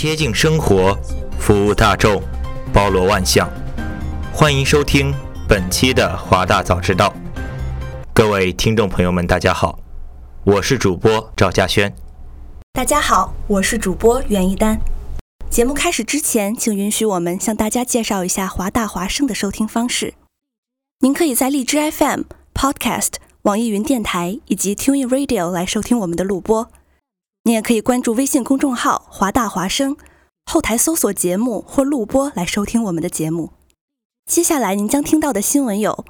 贴近生活，服务大众，包罗万象。欢迎收听本期的华大早知道。各位听众朋友们，大家好，我是主播赵嘉轩。大家好，我是主播袁一丹。节目开始之前，请允许我们向大家介绍一下华大华声的收听方式。您可以在荔枝 FM、Podcast、网易云电台以及 Tune Radio 来收听我们的录播。你也可以关注微信公众号“华大华生”，后台搜索节目或录播来收听我们的节目。接下来您将听到的新闻有：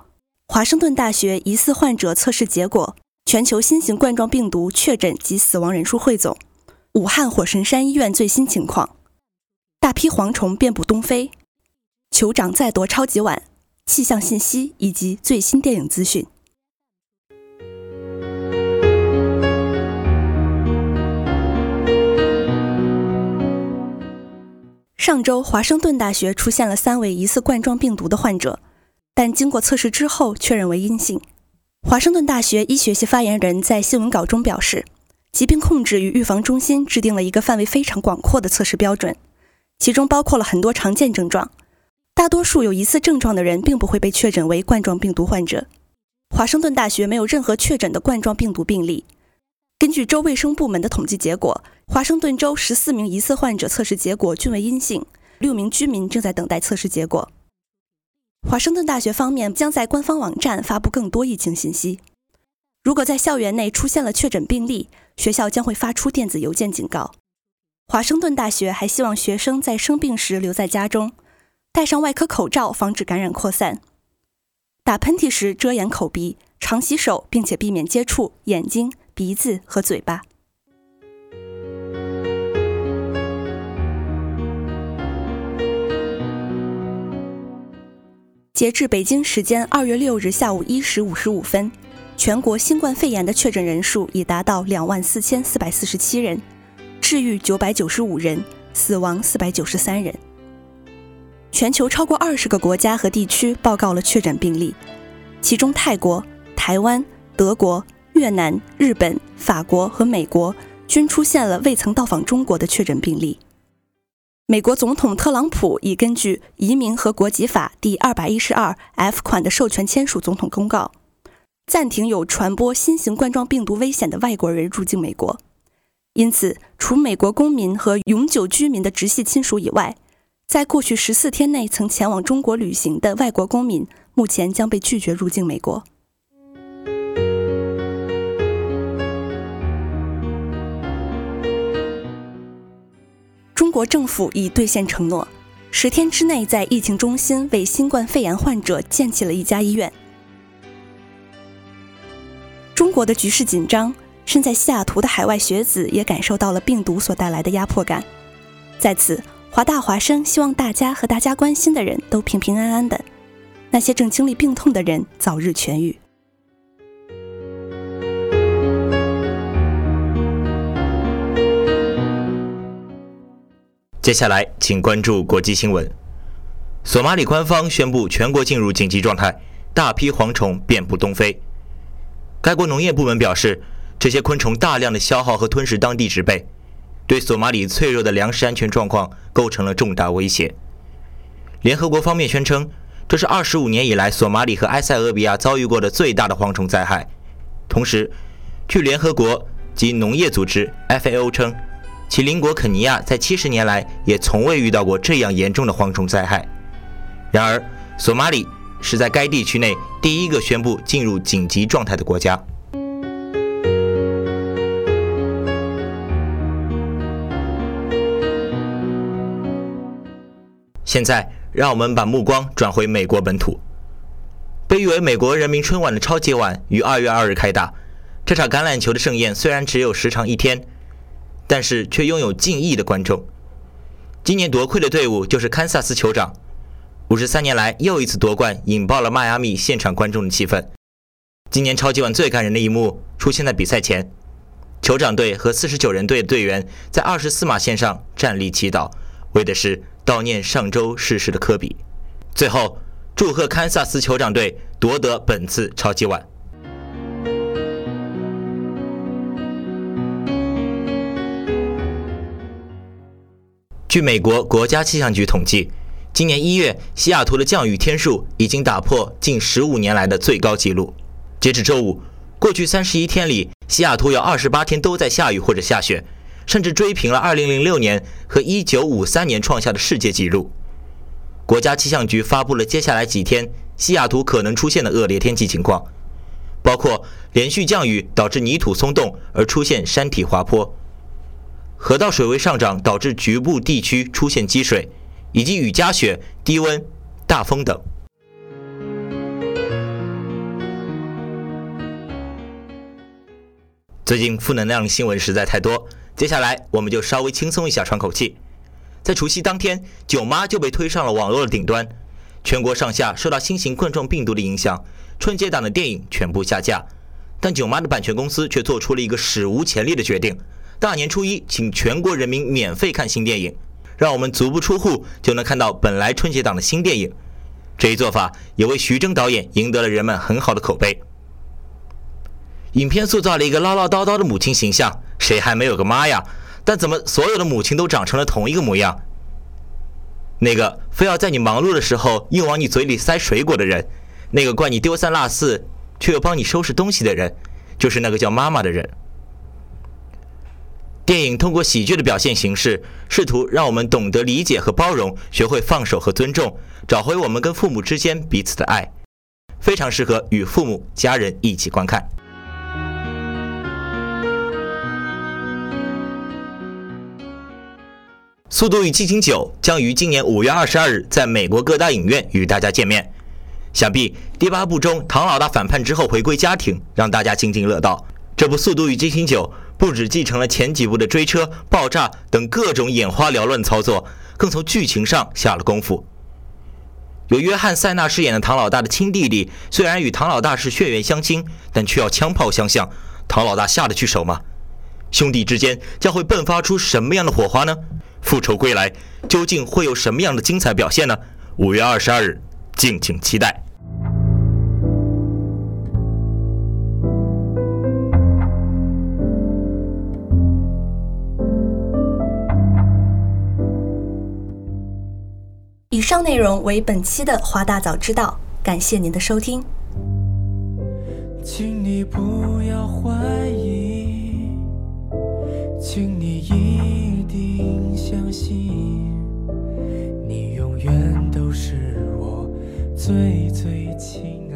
华盛顿大学疑似患者测试结果，全球新型冠状病毒确诊及死亡人数汇总，武汉火神山医院最新情况，大批蝗虫遍布东非，酋长再夺超级碗，气象信息以及最新电影资讯。上周，华盛顿大学出现了三位疑似冠状病毒的患者，但经过测试之后确认为阴性。华盛顿大学医学系发言人在新闻稿中表示，疾病控制与预防中心制定了一个范围非常广阔的测试标准，其中包括了很多常见症状。大多数有疑似症状的人并不会被确诊为冠状病毒患者。华盛顿大学没有任何确诊的冠状病毒病例。根据州卫生部门的统计结果，华盛顿州十四名疑似患者测试结果均为阴性，六名居民正在等待测试结果。华盛顿大学方面将在官方网站发布更多疫情信息。如果在校园内出现了确诊病例，学校将会发出电子邮件警告。华盛顿大学还希望学生在生病时留在家中，戴上外科口罩防止感染扩散，打喷嚏时遮掩口鼻，常洗手，并且避免接触眼睛。鼻子和嘴巴。截至北京时间二月六日下午一时五十五分，全国新冠肺炎的确诊人数已达到两万四千四百四十七人，治愈九百九十五人，死亡四百九十三人。全球超过二十个国家和地区报告了确诊病例，其中泰国、台湾、德国。越南、日本、法国和美国均出现了未曾到访中国的确诊病例。美国总统特朗普已根据《移民和国籍法》第二百一十二 F 款的授权签署总统公告，暂停有传播新型冠状病毒危险的外国人入境美国。因此，除美国公民和永久居民的直系亲属以外，在过去十四天内曾前往中国旅行的外国公民，目前将被拒绝入境美国。国政府已兑现承诺，十天之内在疫情中心为新冠肺炎患者建起了一家医院。中国的局势紧张，身在西雅图的海外学子也感受到了病毒所带来的压迫感。在此，华大华生希望大家和大家关心的人都平平安安的，那些正经历病痛的人早日痊愈。接下来，请关注国际新闻。索马里官方宣布全国进入紧急状态，大批蝗虫遍布东非。该国农业部门表示，这些昆虫大量的消耗和吞噬当地植被，对索马里脆弱的粮食安全状况构成了重大威胁。联合国方面宣称，这是二十五年以来索马里和埃塞俄比亚遭遇过的最大的蝗虫灾害。同时，据联合国及农业组织 FAO 称。其邻国肯尼亚在七十年来也从未遇到过这样严重的蝗虫灾害。然而，索马里是在该地区内第一个宣布进入紧急状态的国家。现在，让我们把目光转回美国本土。被誉为美国人民春晚的超级碗于二月二日开打。这场橄榄球的盛宴虽然只有时长一天，但是却拥有近亿的观众。今年夺魁的队伍就是堪萨斯酋长，五十三年来又一次夺冠，引爆了迈阿密现场观众的气氛。今年超级碗最感人的一幕出现在比赛前，酋长队和四十九人队的队员在二十四码线上站立祈祷，为的是悼念上周逝世的科比。最后，祝贺堪萨斯酋长队夺得本次超级碗。据美国国家气象局统计，今年一月西雅图的降雨天数已经打破近十五年来的最高纪录。截止周五，过去三十一天里，西雅图有二十八天都在下雨或者下雪，甚至追平了二零零六年和一九五三年创下的世界纪录。国家气象局发布了接下来几天西雅图可能出现的恶劣天气情况，包括连续降雨导致泥土松动而出现山体滑坡。河道水位上涨导致局部地区出现积水，以及雨夹雪、低温、大风等。最近负能量新闻实在太多，接下来我们就稍微轻松一下，喘口气。在除夕当天，囧妈就被推上了网络的顶端，全国上下受到新型冠状病毒的影响，春节档的电影全部下架，但囧妈的版权公司却做出了一个史无前例的决定。大年初一，请全国人民免费看新电影，让我们足不出户就能看到本来春节档的新电影。这一做法也为徐峥导演赢得了人们很好的口碑。影片塑造了一个唠唠叨叨的母亲形象，谁还没有个妈呀？但怎么所有的母亲都长成了同一个模样？那个非要在你忙碌的时候硬往你嘴里塞水果的人，那个怪你丢三落四却又帮你收拾东西的人，就是那个叫妈妈的人。电影通过喜剧的表现形式，试图让我们懂得理解和包容，学会放手和尊重，找回我们跟父母之间彼此的爱，非常适合与父母、家人一起观看。《速度与激情九》将于今年五月二十二日在美国各大影院与大家见面。想必第八部中唐老大反叛之后回归家庭，让大家津津乐道。这部《速度与激情九》。不只继承了前几部的追车、爆炸等各种眼花缭乱操作，更从剧情上下了功夫。由约翰·塞纳饰演的唐老大的亲弟弟，虽然与唐老大是血缘相亲，但却要枪炮相向，唐老大下得去手吗？兄弟之间将会迸发出什么样的火花呢？复仇归来究竟会有什么样的精彩表现呢？五月二十二日，敬请期待。以上内容为本期的华大早知道，感谢您的收听。请你不要怀疑，请你一定相信，你永远都是我最最亲。